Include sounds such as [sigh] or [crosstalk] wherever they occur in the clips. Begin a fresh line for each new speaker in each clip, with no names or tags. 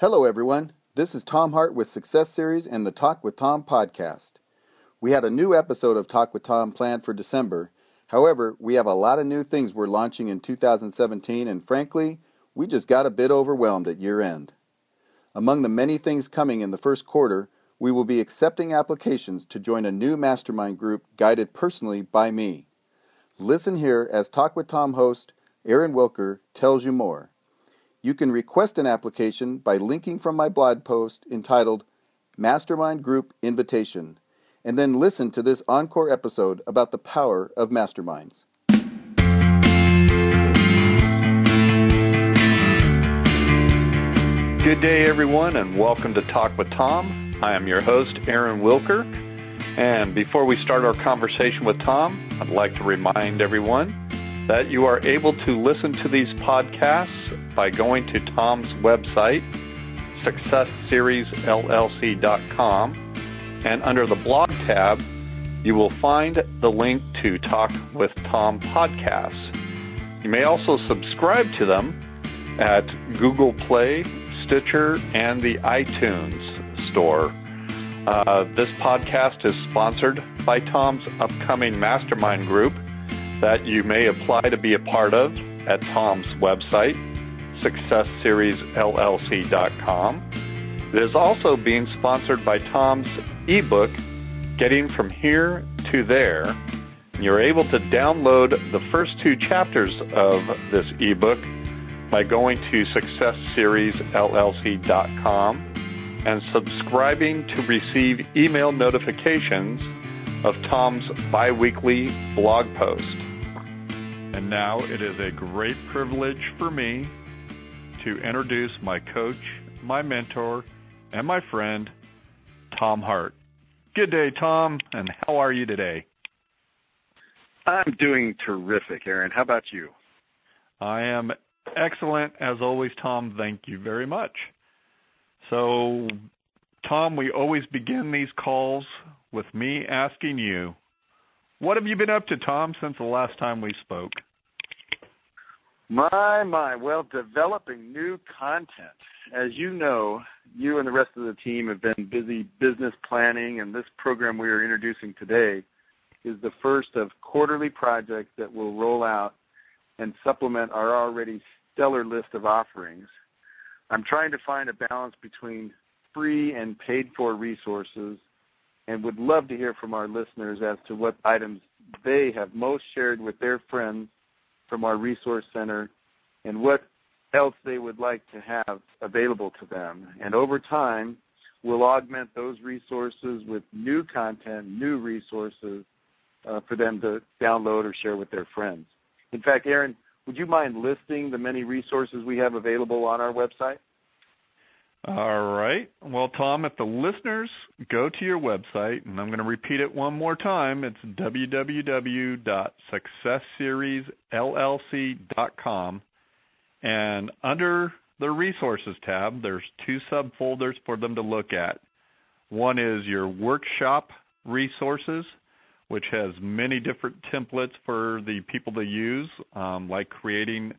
Hello, everyone. This is Tom Hart with Success Series and the Talk with Tom podcast. We had a new episode of Talk with Tom planned for December. However, we have a lot of new things we're launching in 2017, and frankly, we just got a bit overwhelmed at year end. Among the many things coming in the first quarter, we will be accepting applications to join a new mastermind group guided personally by me. Listen here as Talk with Tom host Aaron Wilker tells you more. You can request an application by linking from my blog post entitled Mastermind Group Invitation, and then listen to this encore episode about the power of masterminds.
Good day, everyone, and welcome to Talk with Tom. I am your host, Aaron Wilker. And before we start our conversation with Tom, I'd like to remind everyone that you are able to listen to these podcasts by going to Tom's website, successseriesllc.com, and under the blog tab, you will find the link to Talk with Tom podcasts. You may also subscribe to them at Google Play, Stitcher, and the iTunes Store. Uh, this podcast is sponsored by Tom's upcoming mastermind group that you may apply to be a part of at Tom's website, successseriesllc.com. It is also being sponsored by Tom's ebook, Getting From Here to There. You're able to download the first two chapters of this ebook by going to successseriesllc.com and subscribing to receive email notifications of Tom's biweekly blog post. And now it is a great privilege for me to introduce my coach, my mentor, and my friend, Tom Hart. Good day, Tom, and how are you today?
I'm doing terrific, Aaron. How about you?
I am excellent as always, Tom. Thank you very much. So, Tom, we always begin these calls with me asking you, what have you been up to, Tom, since the last time we spoke?
My, my. Well, developing new content. As you know, you and the rest of the team have been busy business planning, and this program we are introducing today is the first of quarterly projects that will roll out and supplement our already stellar list of offerings. I'm trying to find a balance between free and paid for resources and would love to hear from our listeners as to what items they have most shared with their friends from our resource center and what else they would like to have available to them. And over time, we'll augment those resources with new content, new resources uh, for them to download or share with their friends. In fact, Aaron, would you mind listing the many resources we have available on our website?
All right. Well, Tom, if the listeners go to your website, and I'm going to repeat it one more time, it's www.successseriesllc.com. And under the resources tab, there's two subfolders for them to look at. One is your workshop resources, which has many different templates for the people to use, um, like creating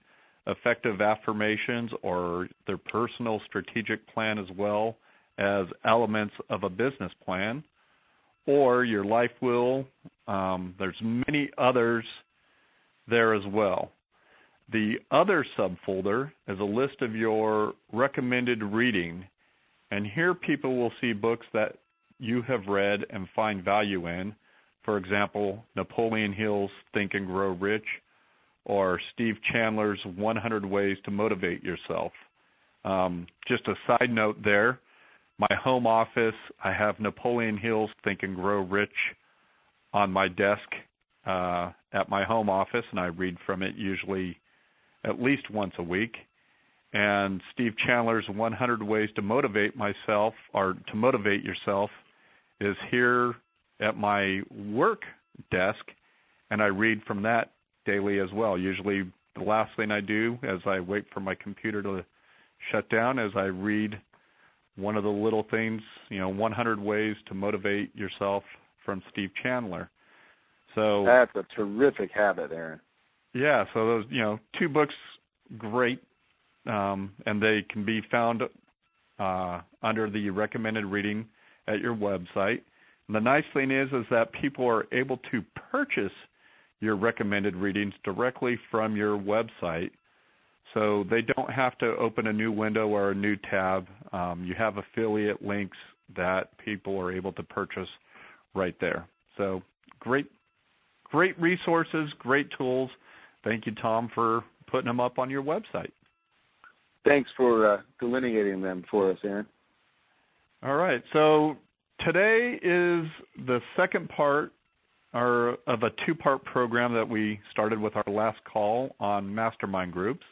effective affirmations or their personal strategic plan as well as elements of a business plan, or your life will. Um, there's many others there as well. The other subfolder is a list of your recommended reading, and here people will see books that you have read and find value in. For example, Napoleon Hill's Think and Grow Rich, or Steve Chandler's 100 Ways to Motivate Yourself. Um, just a side note there, my home office, I have Napoleon Hill's Think and Grow Rich on my desk uh, at my home office, and I read from it usually at least once a week. And Steve Chandler's 100 Ways to Motivate Myself or to Motivate Yourself is here at my work desk, and I read from that daily as well. Usually the last thing I do as I wait for my computer to shut down is I read one of the little things, you know, 100 ways to motivate yourself from Steve Chandler. So
That's a terrific habit, Aaron.
Yeah, so those, you know, two books great um and they can be found uh, under the recommended reading at your website. And the nice thing is, is that people are able to purchase your recommended readings directly from your website. So they don't have to open a new window or a new tab. Um, you have affiliate links that people are able to purchase right there. So great, great resources, great tools. Thank you, Tom, for putting them up on your website.
Thanks for uh, delineating them for us, Aaron.
All right. So today is the second part our, of a two-part program that we started with our last call on mastermind groups.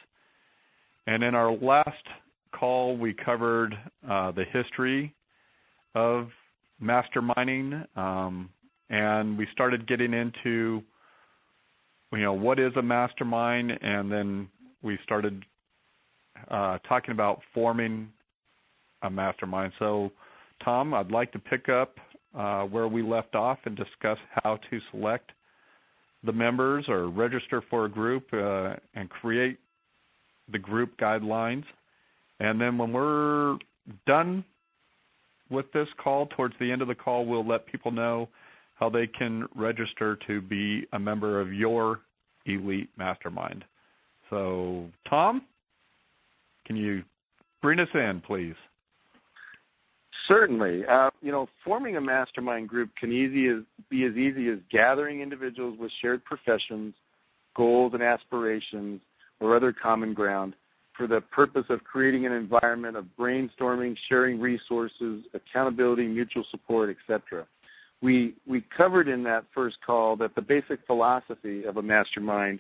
And in our last call, we covered uh, the history of masterminding, um, and we started getting into, you know, what is a mastermind, and then we started uh, talking about forming a mastermind. So, Tom, I'd like to pick up uh, where we left off and discuss how to select the members or register for a group uh, and create the group guidelines. And then when we're done with this call, towards the end of the call, we'll let people know how they can register to be a member of your elite mastermind. So, Tom, can you bring us in, please?
Certainly. Uh, you know, forming a mastermind group can easy as, be as easy as gathering individuals with shared professions, goals, and aspirations, or other common ground for the purpose of creating an environment of brainstorming, sharing resources, accountability, mutual support, etc. We, we covered in that first call that the basic philosophy of a mastermind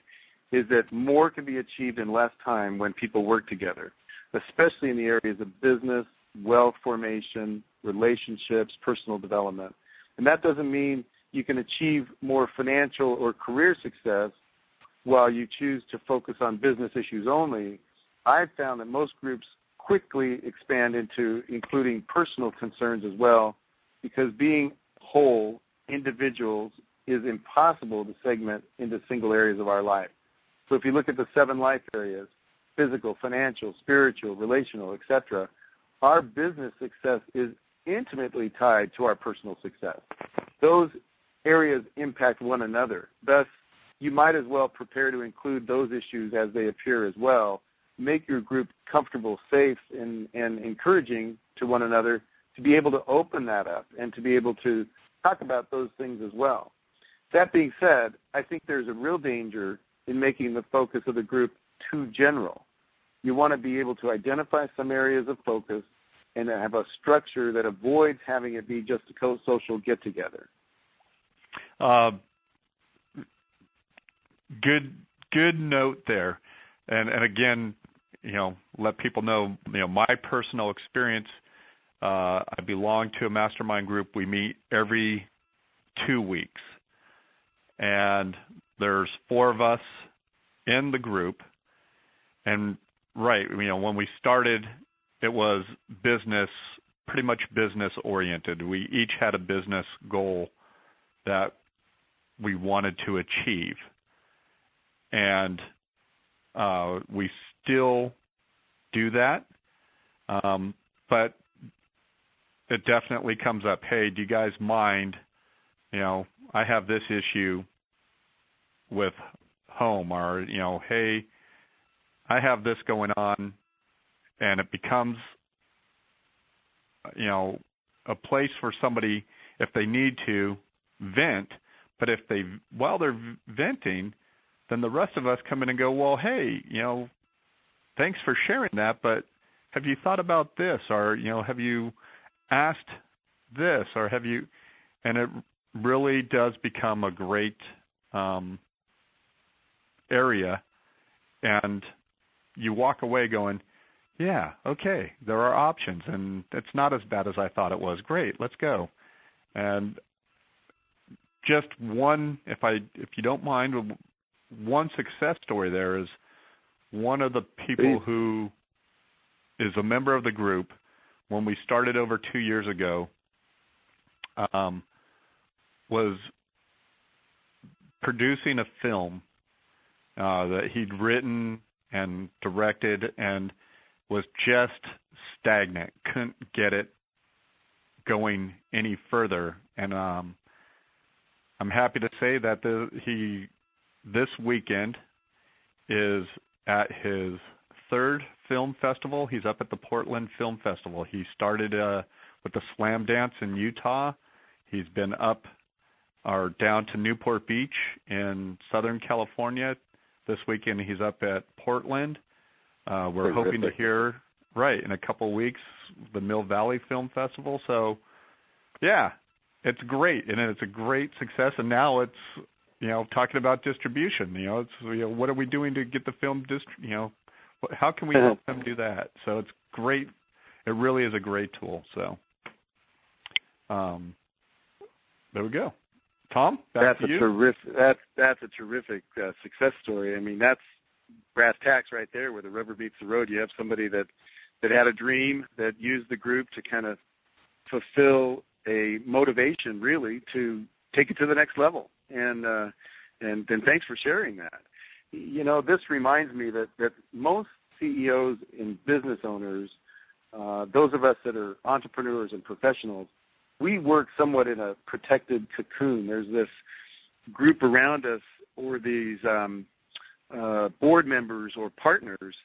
is that more can be achieved in less time when people work together, especially in the areas of business, wealth formation, relationships, personal development. And that doesn't mean you can achieve more financial or career success while you choose to focus on business issues only. I've found that most groups quickly expand into including personal concerns as well because being whole individuals is impossible to segment into single areas of our life. So if you look at the seven life areas, physical, financial, spiritual, relational, etc., our business success is intimately tied to our personal success. Those areas impact one another. Thus, you might as well prepare to include those issues as they appear as well. Make your group comfortable, safe, and, and encouraging to one another to be able to open that up and to be able to talk about those things as well. That being said, I think there's a real danger in making the focus of the group too general. You want to be able to identify some areas of focus and have a structure that avoids having it be just a social get together.
Uh, good good note there, and and again, you know, let people know you know my personal experience. Uh, I belong to a mastermind group. We meet every two weeks, and there's four of us in the group. And right, you know, when we started, it was business, pretty much business oriented. We each had a business goal that we wanted to achieve. And uh, we still do that. Um, but it definitely comes up, hey, do you guys mind, you know, I have this issue with home or, you know, hey, I have this going on and it becomes you know a place for somebody if they need to vent but if they while they're venting then the rest of us come in and go well hey you know thanks for sharing that but have you thought about this? Or you know have you asked this? Or have you and it really does become a great um, area. And you walk away going yeah, okay, there are options, and it's not as bad as I thought it was. Great, let's go. And just one, if I, if you don't mind, one success story there is one of the people who is a member of the group when we started over two years ago um, was producing a film uh, that he'd written and directed and was just stagnant, couldn't get it going any further. And um, I'm happy to say that the, he this weekend is at his third film festival. He's up at the Portland Film Festival. He started uh, with the Slamdance in Utah. He's been up or down to Newport Beach in Southern California. This weekend he's up at Portland. Uh, we're hoping to hear right in a couple of weeks the Mill Valley Film Festival. So, yeah, it's great and it's a great success. And now it's you know talking about distribution. You know, it's you know what are we doing to get the film dist you know how can we help them do that? So it's great. It really is a great tool. So, um, there we go. Tom,
that's
a
terrific. That's that's a terrific uh, success story. I mean, that's brass tacks right there, where the rubber meets the road. You have somebody that that had a dream, that used the group to kind of fulfill a motivation, really, to take it to the next level. And uh, and and thanks for sharing that. You know, this reminds me that that most CEOs and business owners, uh, those of us that are entrepreneurs and professionals, we work somewhat in a protected cocoon. There's this group around us, or these um, uh, board members or partners,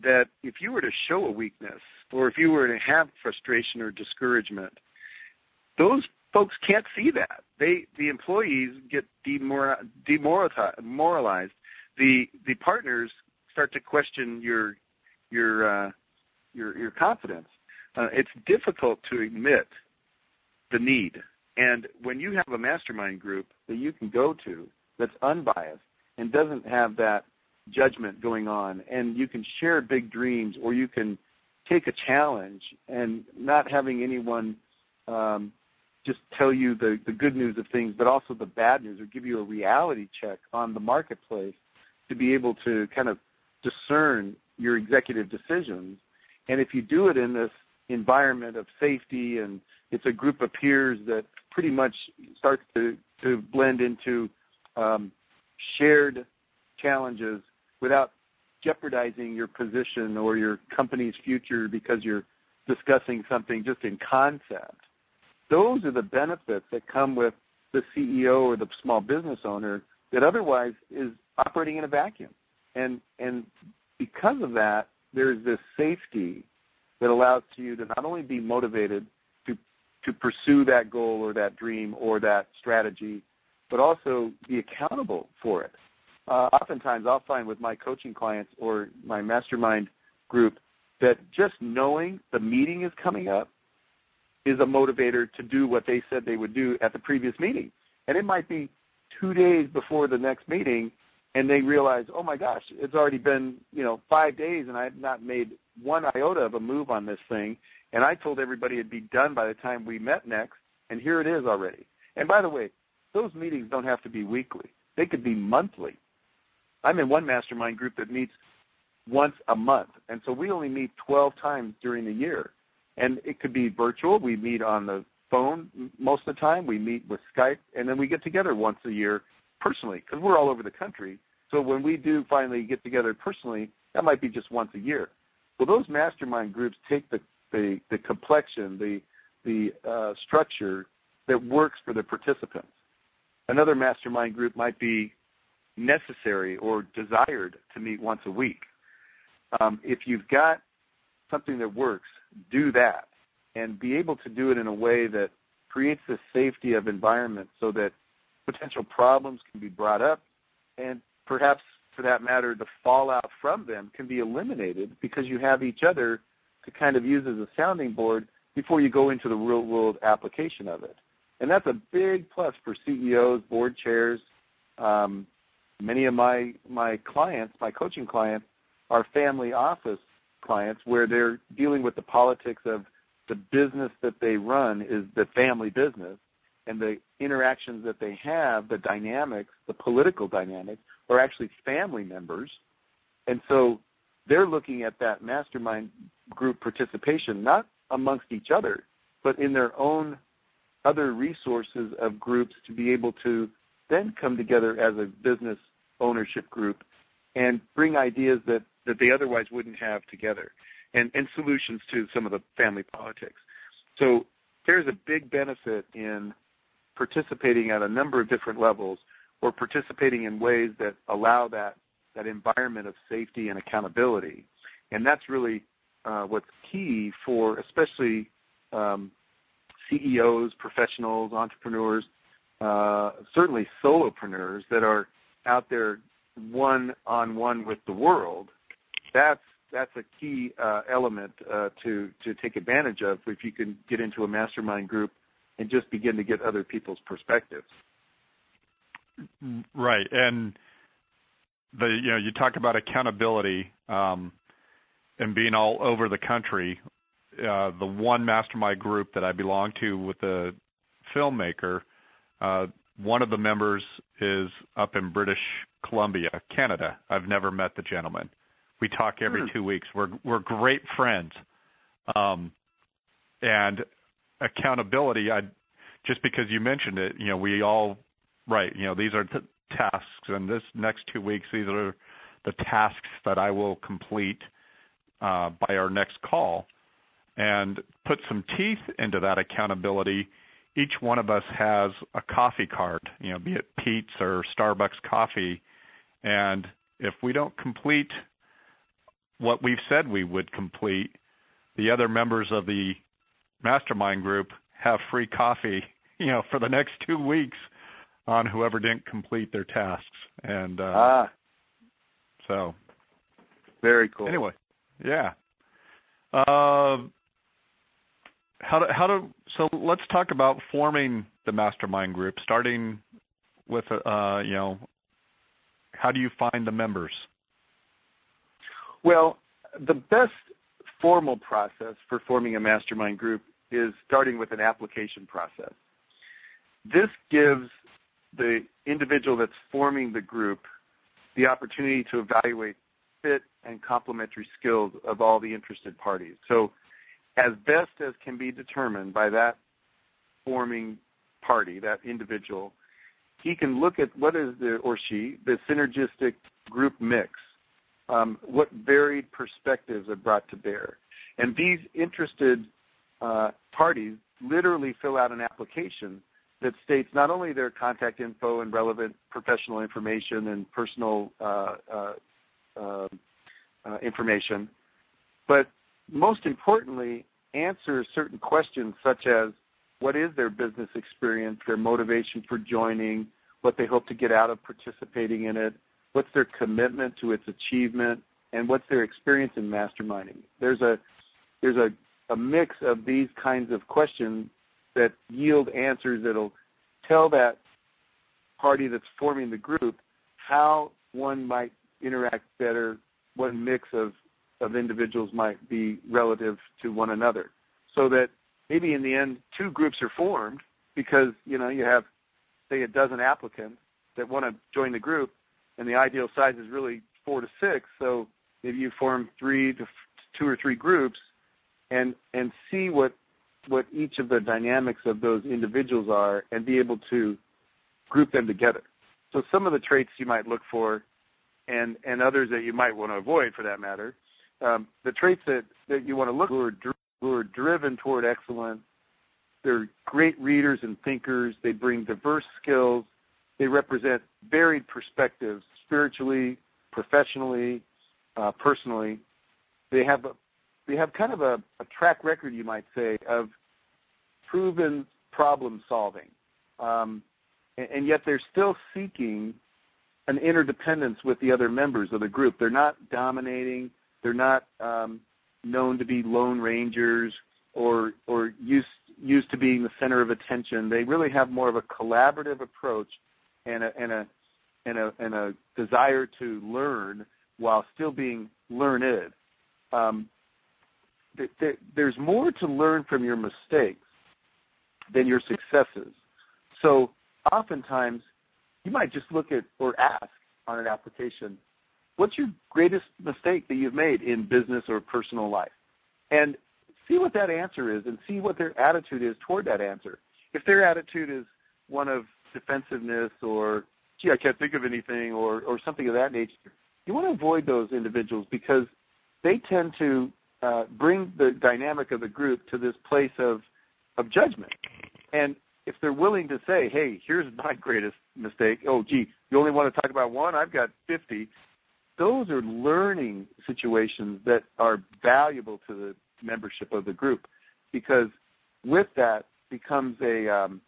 that if you were to show a weakness, or if you were to have frustration or discouragement, those folks can't see that. They, the employees, get demoralized. The the partners start to question your your uh, your your confidence. Uh, it's difficult to admit the need. And when you have a mastermind group that you can go to that's unbiased and doesn't have that judgment going on, and you can share big dreams or you can take a challenge and not having anyone um, just tell you the, the good news of things, but also the bad news or give you a reality check on the marketplace to be able to kind of discern your executive decisions. And if you do it in this environment of safety and it's a group of peers that pretty much starts to, to blend into um, shared challenges without jeopardizing your position or your company's future because you're discussing something just in concept. Those are the benefits that come with the CEO or the small business owner that otherwise is operating in a vacuum. And and because of that, there's this safety that allows you to not only be motivated to to pursue that goal or that dream or that strategy, but also be accountable for it. Uh, oftentimes, I'll find with my coaching clients or my mastermind group that just knowing the meeting is coming up is a motivator to do what they said they would do at the previous meeting. And it might be two days before the next meeting, and they realize, oh my gosh, it's already been you know five days, and I have not made one iota of a move on this thing. And I told everybody it'd be done by the time we met next, and here it is already. And by the way, those meetings don't have to be weekly; they could be monthly. I'm in one mastermind group that meets once a month, and so we only meet 12 times during the year. And it could be virtual. We meet on the phone most of the time. We meet with Skype, and then we get together once a year personally because we're all over the country. So when we do finally get together personally, that might be just once a year. Well, those mastermind groups take the the, the complexion, the the uh, structure that works for the participants. Another mastermind group might be necessary or desired to meet once a week. Um, if you've got something that works, do that and be able to do it in a way that creates the safety of environment so that potential problems can be brought up and perhaps for that matter the fallout from them can be eliminated because you have each other to kind of use as a sounding board before you go into the real world application of it. And that's a big plus for CEOs, board chairs. Um, many of my my clients, my coaching clients, are family office clients where they're dealing with the politics of the business that they run is the family business and the interactions that they have, the dynamics, the political dynamics, are actually family members. And so they're looking at that mastermind group participation not amongst each other, but in their own other resources of groups to be able to then come together as a business ownership group and bring ideas that, that they otherwise wouldn't have together. and, and solutions to some of the family politics. So there's a big benefit in participating at a number of different levels or participating in ways that allow that, that environment of safety and accountability. And that's really uh, what's key for especially um, CEOs, professionals, entrepreneurs, uh, certainly solopreneurs that are out there one on one with the world. That's that's a key uh, element uh, to to take advantage of if you can get into a mastermind group and just begin to get other people's perspectives.
Right, and the you know you talk about accountability um, and being all over the country. Uh, the one mastermind group that I belong to with the filmmaker, uh, one of the members is up in British Columbia, Canada. I've never met the gentleman. We talk every hmm. two weeks. We're we're great friends, um, and accountability. I just because you mentioned it, you know, we all right. You know, these are t- tasks, and this next two weeks, these are the tasks that I will complete uh, by our next call, and put some teeth into that accountability. Each one of us has a coffee card, you know, be it Peet's or Starbucks coffee, and if we don't complete what we've said we would complete, the other members of the mastermind group have free coffee, [laughs] you know, for the next two weeks on whoever didn't complete their tasks. And uh, ah, so
very cool.
Anyway, yeah. Uh, how do how do so? Let's talk about forming the mastermind group. Starting with uh, you know, how do you find the members?
Well, the best formal process for forming a mastermind group is starting with an application process. This gives the individual that's forming the group the opportunity to evaluate fit and complementary skills of all the interested parties. As best as can be determined by that forming party, that individual, he can look at what is the or she the synergistic group mix um, what varied perspectives are brought to bear. And these interested uh, parties literally fill out an application that states not only their contact info and relevant professional information and personal uh, uh, uh, uh information, but most importantly, answer certain questions such as what is their business experience, their motivation for joining, what they hope to get out of participating in it, what's their commitment to its achievement, and what's their experience in masterminding. There's a there's a, a mix of these kinds of questions that yield answers that'll tell that party that's forming the group how one might interact better, what mix of, of individuals might be relative to one another. So that maybe in the end two groups are formed because, you know, you have say a dozen applicants that want to join the group and the ideal size is really four to six. So maybe you form three to two or three groups, and and see what what each of the dynamics of those individuals are, and be able to group them together. So some of the traits you might look for, and and others that you might want to avoid, for that matter. Um, the traits that, that you want to look for who are driven toward excellence. They're great readers and thinkers. They bring diverse skills they represent varied perspectives spiritually, professionally, uh, personally. They have a, they have kind of a, a track record, you might say, of proven problem solving, um, and, and yet they're still seeking an interdependence with the other members of the group. They're not dominating. They're not um, known to be lone rangers or or used used to being the center of attention. They really have more of a collaborative approach and a and a and a, and a desire to learn while still being learned. Um, th- th- there's more to learn from your mistakes than your successes. So oftentimes you might just look at or ask on an application, what's your greatest mistake that you've made in business or personal life? And see what that answer is and see what their attitude is toward that answer. If their attitude is one of defensiveness or gee, I can't think of anything or, or something of that nature, you want to avoid those individuals because they tend to uh, bring the dynamic of the group to this place of of judgment. And if they're willing to say, "Hey, here's my [laughs] greatest mistake," oh, gee, you only want to talk about one? I've got 50. Those are learning situations that are valuable to the membership of the group, because with that becomes a um,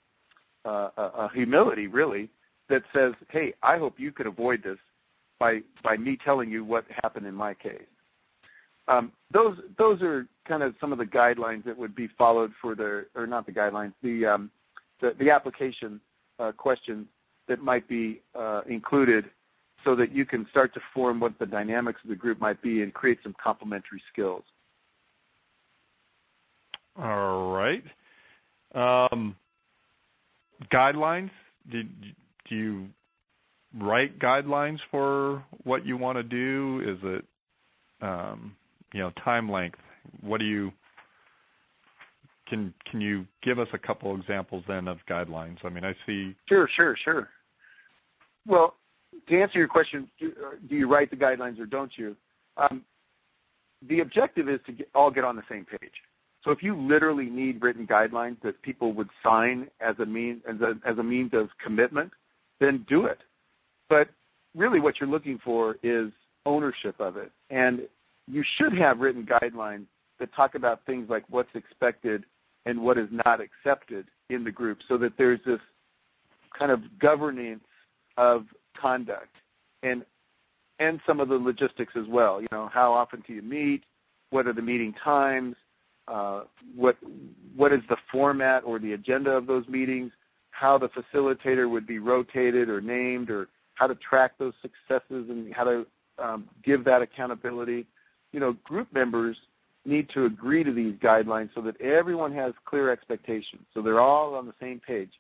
uh, a humility, really, that says, "Hey, I hope you could avoid this by by me telling you what happened in my case." Um, those those are kind of some of the guidelines that would be followed for the or not the guidelines the um, the, the, application uh, that might be uh, included so that you can start to form what the dynamics of the group might be and create some complementary skills.
All right. Um, guidelines. Did, do you write guidelines for what you want to do? Is it um, you know, time length. What do you can can you give us a couple examples then of guidelines? I mean, I see.
Sure, sure, sure. Well, to answer your question, do, do you write the guidelines or don't you? Um, the objective is to get, all get on the same page. So if you literally need written guidelines that people would sign as a mean as a, as a means of commitment, then do it. But really, what you're looking for is ownership of it. And you should have written guidelines that talk about things like what's expected and what is not accepted in the group so that there's this kind of governance of conduct and and some of the logistics as well. You know, how often do you meet? What are the meeting times? Uh, what what is the format or the agenda of those meetings? How the facilitator would be rotated or named, or how to track those successes and how to um, give that accountability you know, group members need to agree to these guidelines so that everyone has clear expectations, so they're all on the same page.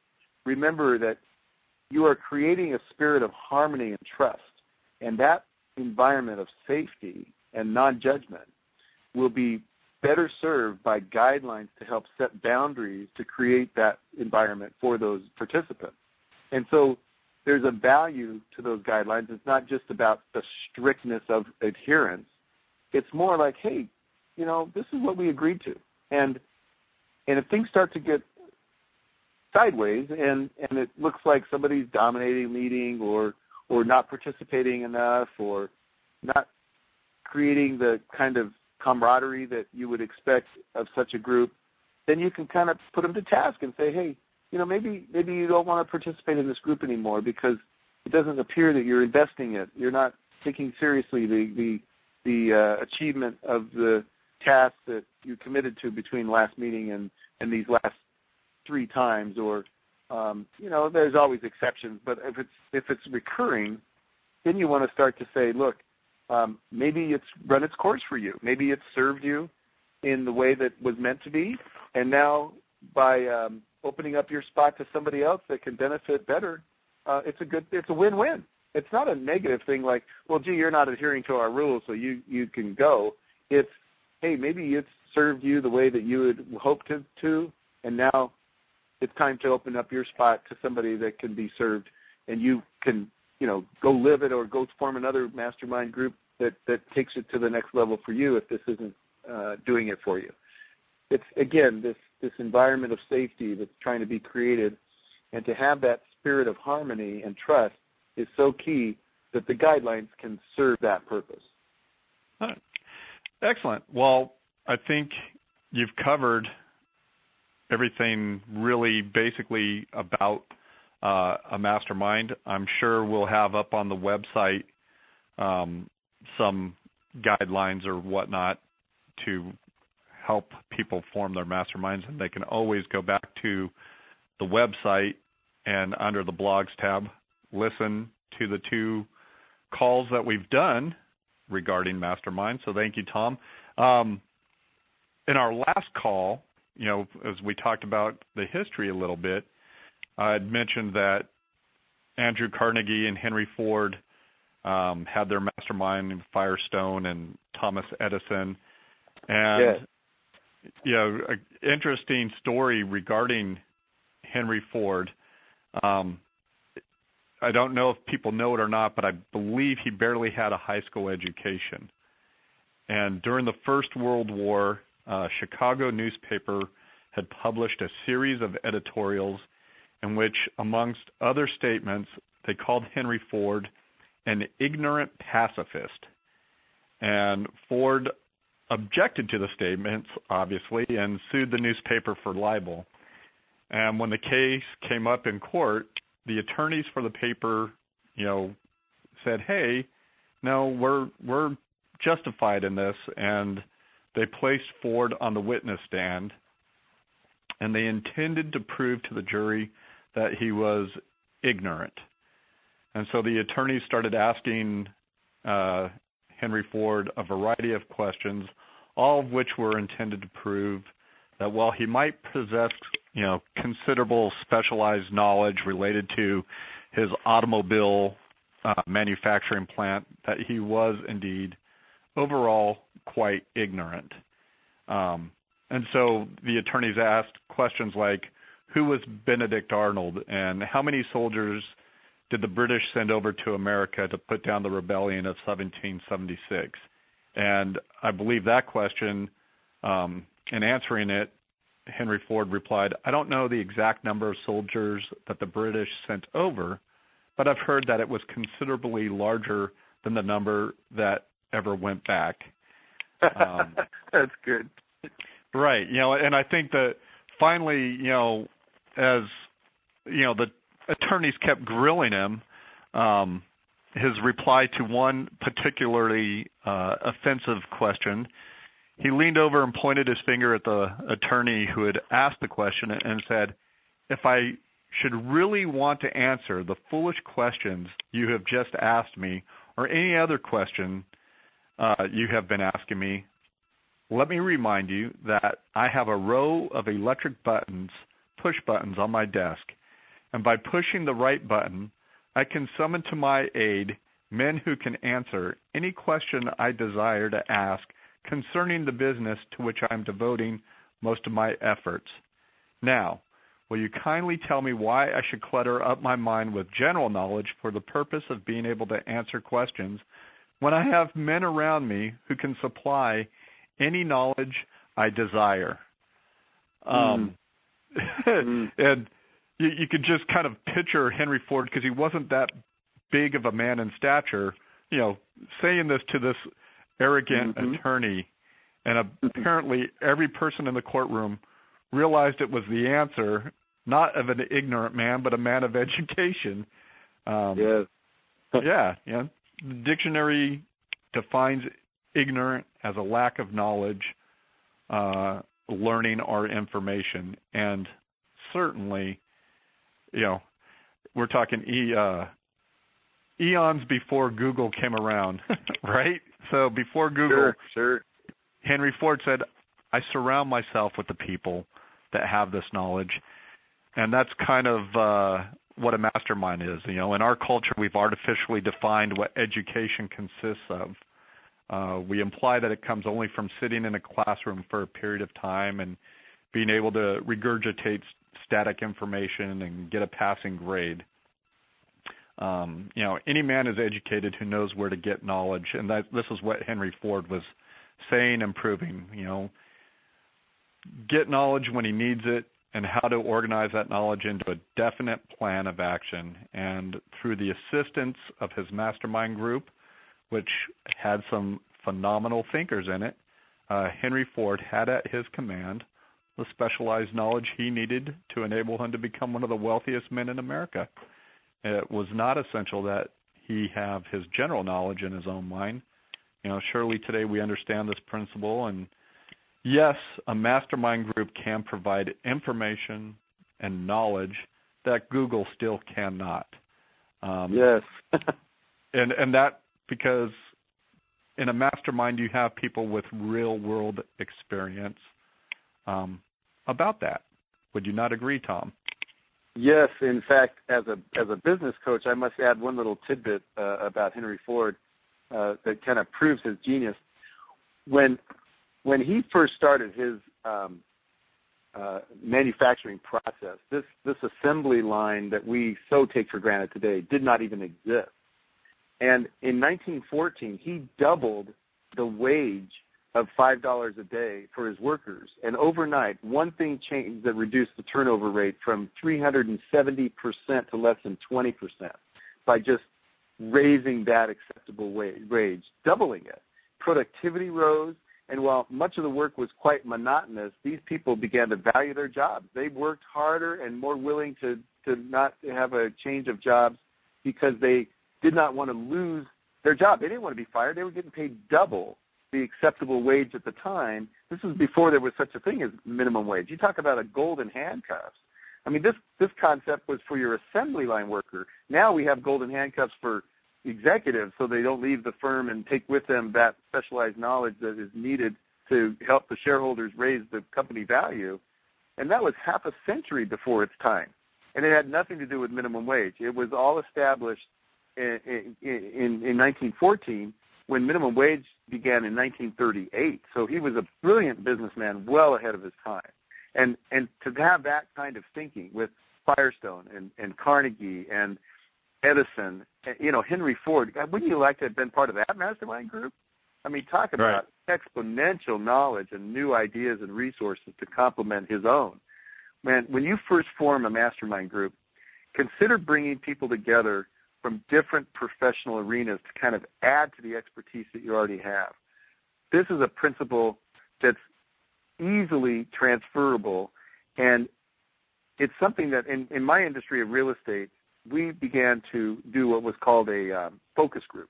Remember that you are creating a spirit of harmony and trust, and that environment of safety and non-judgment will be better served by guidelines to help set boundaries to create that environment for those participants. And so there's a value to those guidelines. It's not just about the strictness of adherence, it's more like, hey, you know, this is what we agreed to, and and if things start to get sideways and and it looks like somebody's dominating meeting or or not participating enough or not creating the kind of camaraderie that you would expect of such a group, then you can kind of put them to task and say, hey, you know, maybe maybe you don't want to participate in this group anymore because it doesn't appear that you're investing it. You're not taking seriously the the the uh, achievement of the task that you committed to between last meeting and, and these last three times or um, you know there's always exceptions but if it's if it's recurring then you want to start to say look um, maybe it's run its course for you maybe it's served you in the way that was meant to be and now by um, opening up your spot to somebody else that can benefit better uh, it's a good it's a win-win it's not a negative thing like, well, gee, you're not adhering to our rules, so you you can go. It's, hey, maybe it's served you the way that you would hope to, to and now it's time to open up your spot to somebody that can be served, and you can, you know, go live it or go form another mastermind group that that takes it to the next level for you if this isn't uh, doing it for you. It's again this this environment of safety that's trying to be created, and to have that spirit of harmony and trust is so key that the guidelines can serve that purpose.
Excellent. Well, I think you've covered everything really basically about uh, a mastermind. I'm sure we'll have up on the website um, some guidelines or whatnot to help people form their masterminds, and they can always go back to the website and under the blogs tab listen to the two calls that we've done regarding Mastermind. So thank you, Tom. Um, in our last call, you know, as we talked about the history a little bit, I had mentioned that Andrew Carnegie and Henry Ford um, had their mastermind in Firestone and Thomas Edison. And, yes. you know, an interesting story regarding Henry Ford. Um, I don't know if people know it or not, but I believe he barely had a high school education. And during the First World War, a Chicago newspaper had published a series of editorials in which, amongst other statements, they called Henry Ford an ignorant pacifist. And Ford objected to the statements, obviously, and sued the newspaper for libel. And when the case came up in court, the attorneys for the paper, you know, said, "Hey, no, we're we're justified in this," and they placed Ford on the witness stand, and they intended to prove to the jury that he was ignorant. And so the attorneys started asking uh, Henry Ford a variety of questions, all of which were intended to prove that while he might possess, you know, considerable specialized knowledge related to his automobile uh, manufacturing plant, that he was indeed overall quite ignorant. Um, and so the attorneys asked questions like, who was Benedict Arnold and how many soldiers did the British send over to America to put down the rebellion of 1776? And I believe that question, um, in answering it, Henry Ford replied, I don't know the exact number of soldiers that the British sent over, but I've heard that it was considerably larger than the number that ever went back.
Um, [laughs] That's good.
Right. You know, and I think that finally, you know, as you know, the attorneys kept grilling him. Um, his reply to one particularly uh, offensive question, he leaned over and pointed his finger at the attorney who had asked the question and said, "If I should really want to answer the foolish questions you have just asked me, or any other question Uh, you have been asking me, let me remind you that I have a row of electric buttons push buttons on my desk, and by pushing the right button, I can summon to my aid men who can answer any question I desire to ask concerning the business to which I am devoting most of my efforts. Now, will you kindly tell me why I should clutter up my mind with general knowledge for the purpose of being able to answer questions when I have men around me who can supply any knowledge I desire? Um, mm. [laughs] and you, you could just kind of picture Henry Ford because he wasn't that big of a man in stature, you know, saying this to this arrogant mm-hmm. attorney, and apparently every person in the courtroom realized it was the answer, not of an ignorant man, but a man of [laughs] education.
Um, yes. [laughs]
yeah, yeah. The dictionary defines ignorant as a lack of knowledge, uh, learning or information. And certainly, you know, we're talking e, uh, eons before Google came around, [laughs] right? So before Google,
sure, sure.
Henry Ford said, I surround myself with the people that have this knowledge. And that's kind of uh, what a mastermind is. You know, in our culture, we've artificially defined what education consists of. Uh, we imply that it comes only from sitting in a classroom for a period of time and being able to regurgitate static information and get a passing grade. Um, you know, any man is educated who knows where to get knowledge, and that this is what Henry Ford was saying and proving. You know, get knowledge when he needs it, and how to organize that knowledge into a definite plan of action. And through the assistance of his mastermind group, which had some phenomenal thinkers in it, uh, Henry Ford had at his command the specialized knowledge he needed to enable him to become one of the wealthiest men in America. It was not essential that he have his general knowledge in his own mind. You know, surely today we understand this principle and yes, a mastermind group can provide information and knowledge that Google still cannot.
Um, yes. [laughs]
and and that because in a mastermind you have people with real world experience um, about that. Would you not agree, Tom?
Yes, in fact, as a as a business coach, I must add one little tidbit uh, about Henry Ford uh, that kind of proves his genius. When when he first started his um, uh, manufacturing process, this this assembly line that we so take for granted today did not even exist. And in 1914, he doubled the wage of five dollars a day for his workers. And overnight, one thing changed that reduced the turnover rate from 370 percent to less than 20 percent by just raising that acceptable wage, doubling it. Productivity rose, and while much of the work was quite monotonous, these people began to value their jobs. They worked harder and more willing to, to not have a change of jobs because they did not want to lose their job. They didn't want to be fired. They were getting paid double the acceptable wage at the time. This was before there was such a thing as minimum wage. You talk about a golden handcuffs. I mean, this this concept was for your assembly line worker. Now we have golden handcuffs for executives, so they don't leave the firm and take with them that specialized knowledge that is needed to help the shareholders raise the company value. And that was half a century before its time, and it had nothing to do with minimum wage. It was all established in, in, in, in 1914 when minimum wage began in 1938. So he was a brilliant businessman, well ahead of his time. And and to have that kind of thinking with Firestone and, and Carnegie and Edison, eh, you know Henry Ford, wouldn't you like to have been part of that mastermind group? I mean, talk about right. exponential knowledge and new ideas and resources to complement his own. Man, when you first form a mastermind group, consider bringing people together from different professional arenas to kind of add to the expertise that you already have. This is a principle that's easily transferable, and it's something that in, in my industry of real estate, we began to do what was called a um, focus group.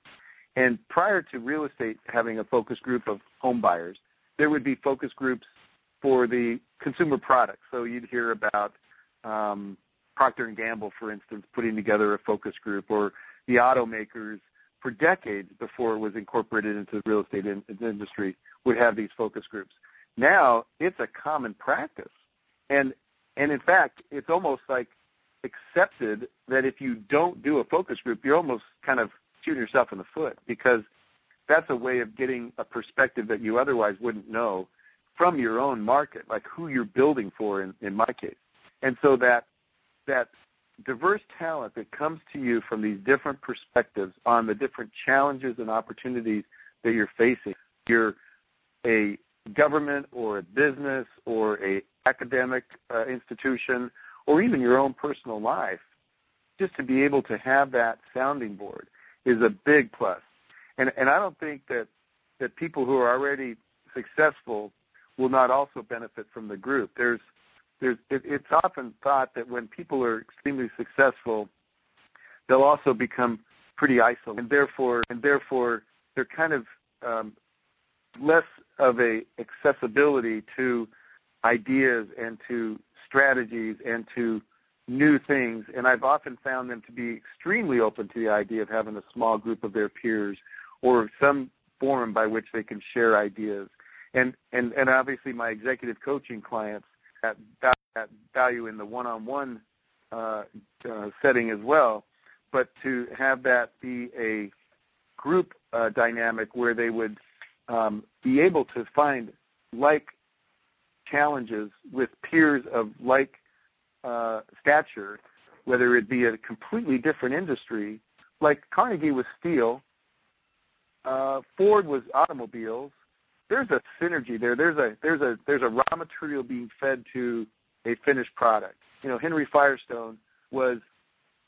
And prior to real estate having a focus group of home buyers, there would be focus groups for the consumer products. So you'd hear about um, Procter and Gamble, for instance, putting together a focus group, or the automakers for decades before it was incorporated into the real estate in, industry would have these focus groups. Now it's a common practice, and and in fact, it's almost like accepted that if you don't do a focus group, you're almost kind of shooting yourself in the foot because that's a way of getting a perspective that you otherwise wouldn't know from your own market, like who you're building for in, in my case. And so that that diverse talent that comes to you from these different perspectives on the different challenges and opportunities that you're facing. You're a government or a business or a academic uh, institution or even your own personal life. Just to be able to have that sounding board is a big plus. And and I don't think that that people who are already successful will not also benefit from the group. There's there's it, it's often thought that when people are extremely successful, they'll also become pretty isolated, and therefore and therefore they're kind of um, less of a accessibility to ideas and to strategies and to new things. And I've often found them to be extremely open to the idea of having a small group of their peers or some forum by which they can share ideas. And and and obviously my executive coaching clients that, that value in the one-on-one uh, uh, setting as well, but to have that be a group uh, dynamic where they would um, be able to find like challenges with peers of like uh, stature, whether it be a completely different industry, like Carnegie was steel, uh, Ford was automobiles, there's a synergy there. There's a there's a there's a raw material being fed to a finished product. You know, Henry Firestone was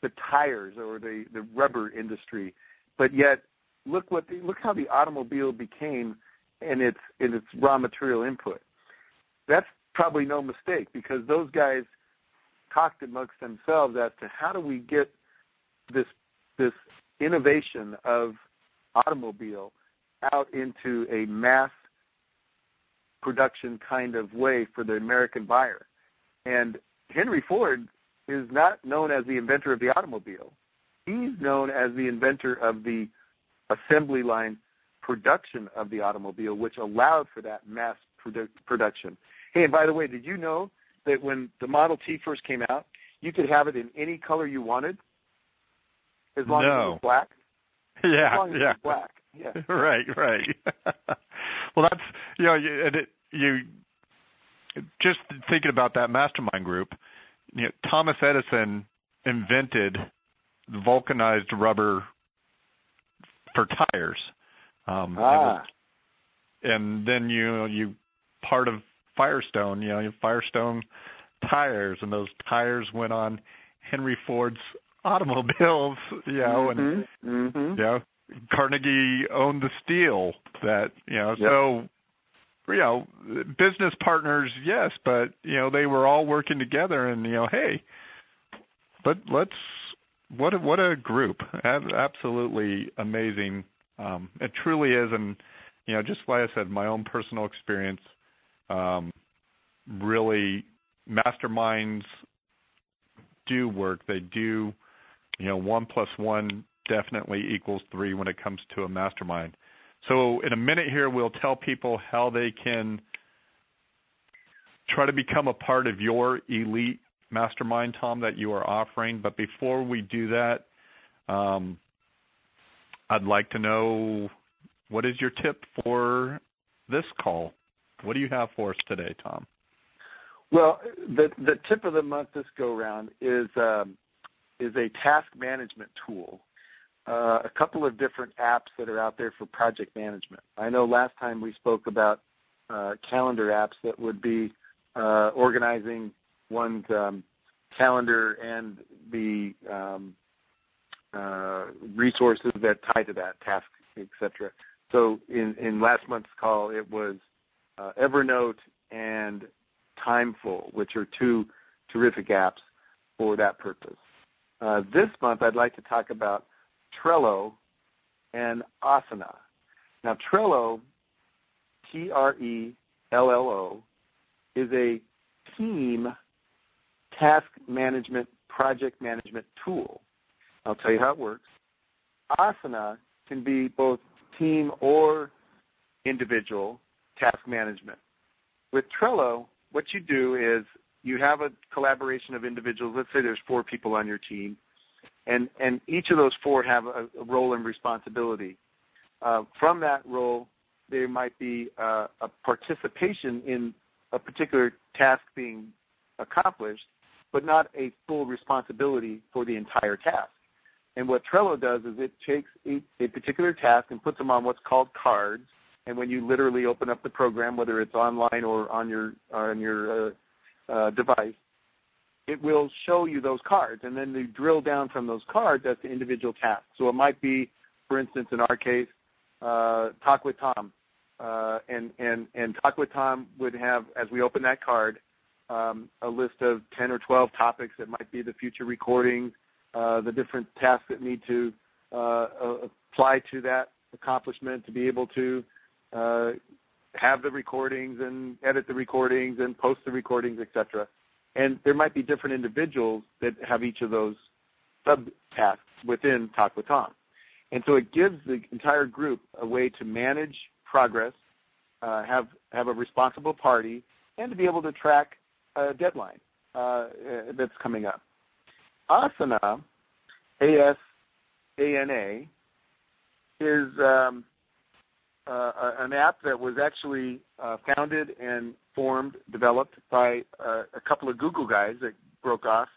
the tires or the the rubber industry, but yet look what the, look how the automobile became in its in its raw material input. That's probably no mistake because those guys talked amongst themselves as to how do we get this this innovation of automobile out into a mass production kind of way for the American buyer. And Henry Ford is not known as the inventor of the automobile. He's known as the inventor of the assembly line production of the automobile, which allowed for that mass production. Hey, and by the way, did you know that when the Model T first came out, you could have it in any color you wanted, as long
no.
as it was black? [laughs]
Yeah,
as long as
yeah.
it was black. Yeah. [laughs]
right, right. [laughs] well, that's you know, you, and it, you just thinking about that mastermind group. You know, Thomas Edison invented vulcanized rubber for tires. Um,
ah.
and then you you part of Firestone, you know, Firestone tires, and those tires went on Henry Ford's [laughs] automobiles, you know,
mm-hmm.
and
mm-hmm.
you know, Carnegie owned the steel that you know,
Yep.
so you know, business partners, yes, but you know, they were all working together, and you know, hey, but let's what a, what a group, Ab- absolutely amazing. Um, it truly is, and you know, just like I said, my own personal experience, really, masterminds do work. They do, you know, one plus one definitely equals three when it comes to a mastermind. So in a minute here, we'll tell people how they can try to become a part of your elite mastermind, Tom, that you are offering. But before we do that, um, I'd like to know what is your tip for this call? What do you have for us today, Tom?
Well, the the tip of the month this go round is um, is a task management tool. Uh, a couple of different apps that are out there for project management. I know last time we spoke about uh, calendar apps that would be uh, organizing one's um, calendar and the um, uh, resources that tie to that task, etc. So in, in last month's call, it was uh, Evernote and Timeful, which are two terrific apps for that purpose. Uh, this month, I'd like to talk about Trello and Asana. Now, Trello, T R E L L O, is a team task management, project management tool. I'll tell you how it works. Asana can be both team or individual task management. With Trello, what you do is you have a collaboration of individuals. Let's say there's four people on your team, and, and each of those four have a, a role and responsibility. Uh, from that role, there might be uh, a participation in a particular task being accomplished, but not a full responsibility for the entire task. And what Trello does is it takes a, a particular task and puts them on what's called cards. And when you literally open up the program, whether it's online or on your on your uh, uh, device, it will show you those cards, and then you drill down from those cards as to individual tasks. So it might be, for instance, in our case, uh, talk with Tom, uh, and and and talk with Tom would have, as we open that card, um, a list of 10 or 12 topics that might be the future recordings, uh, the different tasks that need to uh, apply to that accomplishment to be able to uh, have the recordings and edit the recordings and post the recordings, etc. And there might be different individuals that have each of those subtasks within Talk with Tom. And so it gives the entire group a way to manage progress, uh, have have a responsible party, and to be able to track a deadline uh, uh, that's coming up. Asana, A-S-A-N-A, is um, uh, an app that was actually uh, founded and formed, developed by uh, a couple of Google guys that broke off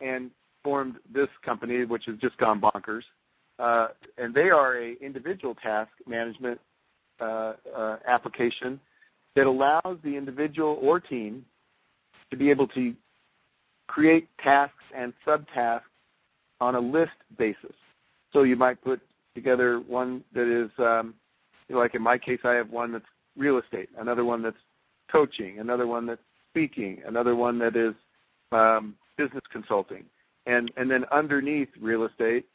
and formed this company, which has just gone bonkers. Uh, and they are a individual task management uh, uh, application that allows the individual or team to be able to create tasks and subtasks on a list basis. So you might put together one that is, um, like in my case, I have one that's real estate, another one that's coaching, another one that's speaking, another one that is um, business consulting, and and then underneath real estate,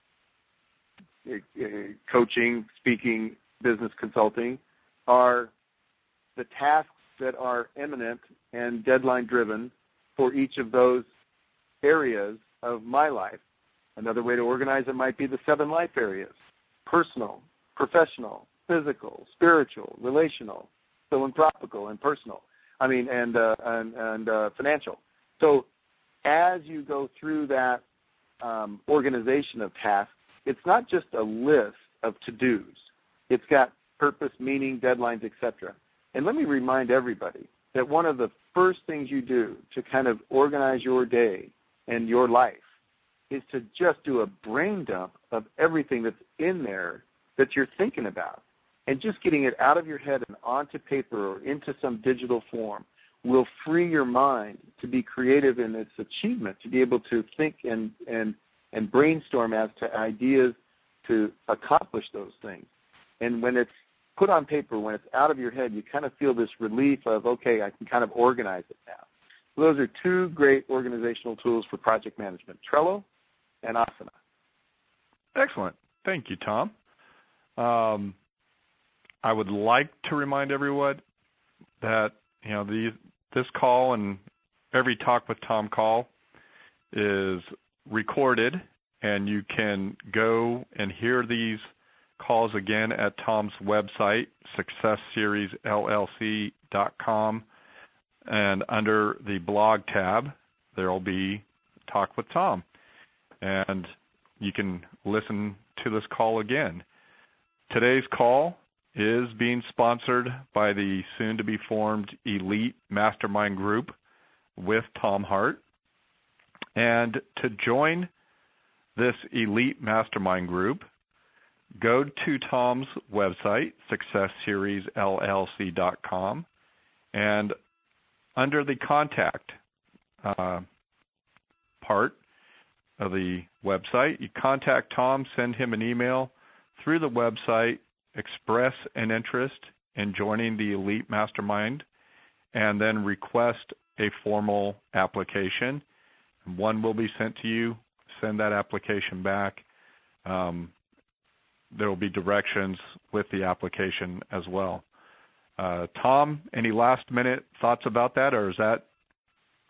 uh, uh, coaching, speaking, business consulting, are the tasks that are imminent and deadline driven for each of those areas of my life. Another way to organize it might be the seven life areas personal, professional, physical, spiritual, relational, philanthropical, and personal. I mean, and, uh, and, and uh, financial. So as you go through that um, organization of tasks, it's not just a list of to-dos. It's got purpose, meaning, deadlines, etc. And let me remind everybody that one of the first things you do to kind of organize your day and your life is to just do a brain dump of everything that's in there that you're thinking about. And just getting it out of your head and onto paper or into some digital form will free your mind to be creative in its achievement, to be able to think and, and, and brainstorm as to ideas to accomplish those things. And when it's put on paper, when it's out of your head, you kind of feel this relief of, okay, I can kind of organize it now. So those are two great organizational tools for project management, Trello and Asana.
Excellent. Thank you, Tom. Um, I would like to remind everyone that you know the, this call and every Talk with Tom call is recorded, and you can go and hear these calls again at Tom's website, successseriesllc.com, and under the blog tab, there will be Talk with Tom, and you can listen to this call again. Today's call is being sponsored by the soon to be formed Elite Mastermind Group with Tom Hart. And to join this Elite Mastermind Group, go to Tom's website, successseriesllc.com, and under the contact uh, part of the website, you contact Tom, send him an email through the website, express an interest in joining the Elite Mastermind, and then request a formal application. One will be sent to you. Send that application back. Um, there will be directions with the application as well. Uh, Tom, any last minute thoughts about that, or is that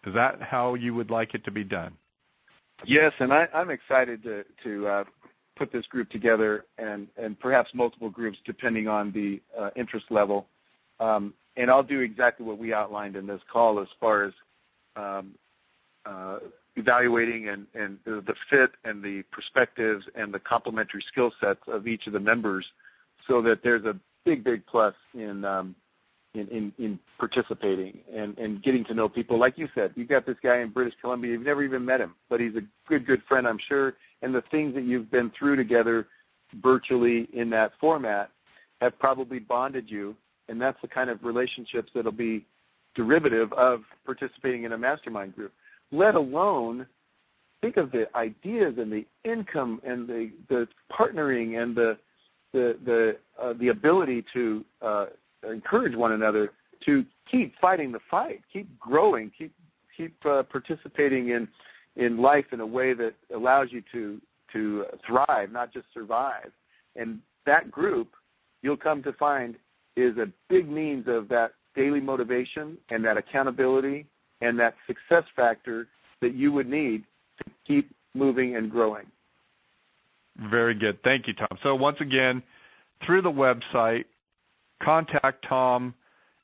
is that how you would like it to be done?
Yes, and I, am excited to, to uh, put this group together and, and perhaps multiple groups depending on the uh, interest level. Um, and I'll do exactly what we outlined in this call as far as um, uh, evaluating and, and the, fit and the perspectives and the complementary skill sets of each of the members so that there's a big, big plus in um, in, in, in participating and, and getting to know people. Like you said, you've got this guy in British Columbia. You've never even met him, but he's a good, good friend, I'm sure. And the things that you've been through together virtually in that format have probably bonded you. And that's the kind of relationships that'll be derivative of participating in a mastermind group, let alone think of the ideas and the income and the, the partnering and the the the uh, the ability to uh, encourage one another to keep fighting the fight, keep growing, keep keep uh, participating in in life in a way that allows you to to thrive, not just survive. And that group, you'll come to find, is a big means of that daily motivation and that accountability and that success factor that you would need to keep moving and growing.
Very good. Thank you, Tom. So once again, through the website, contact Tom,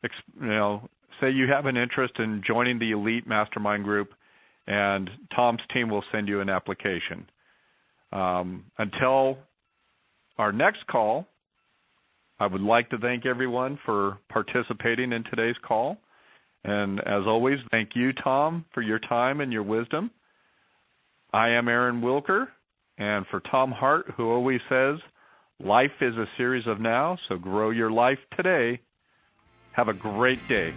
you know, say you have an interest in joining the Elite Mastermind Group, and Tom's team will send you an application. Um, until our next call, I would like to thank everyone for participating in today's call. And as always, thank you, Tom, for your time and your wisdom. I am Aaron Wilker, and for Tom Hart, who always says, Life is a series of now, so grow your life today. Have a great day.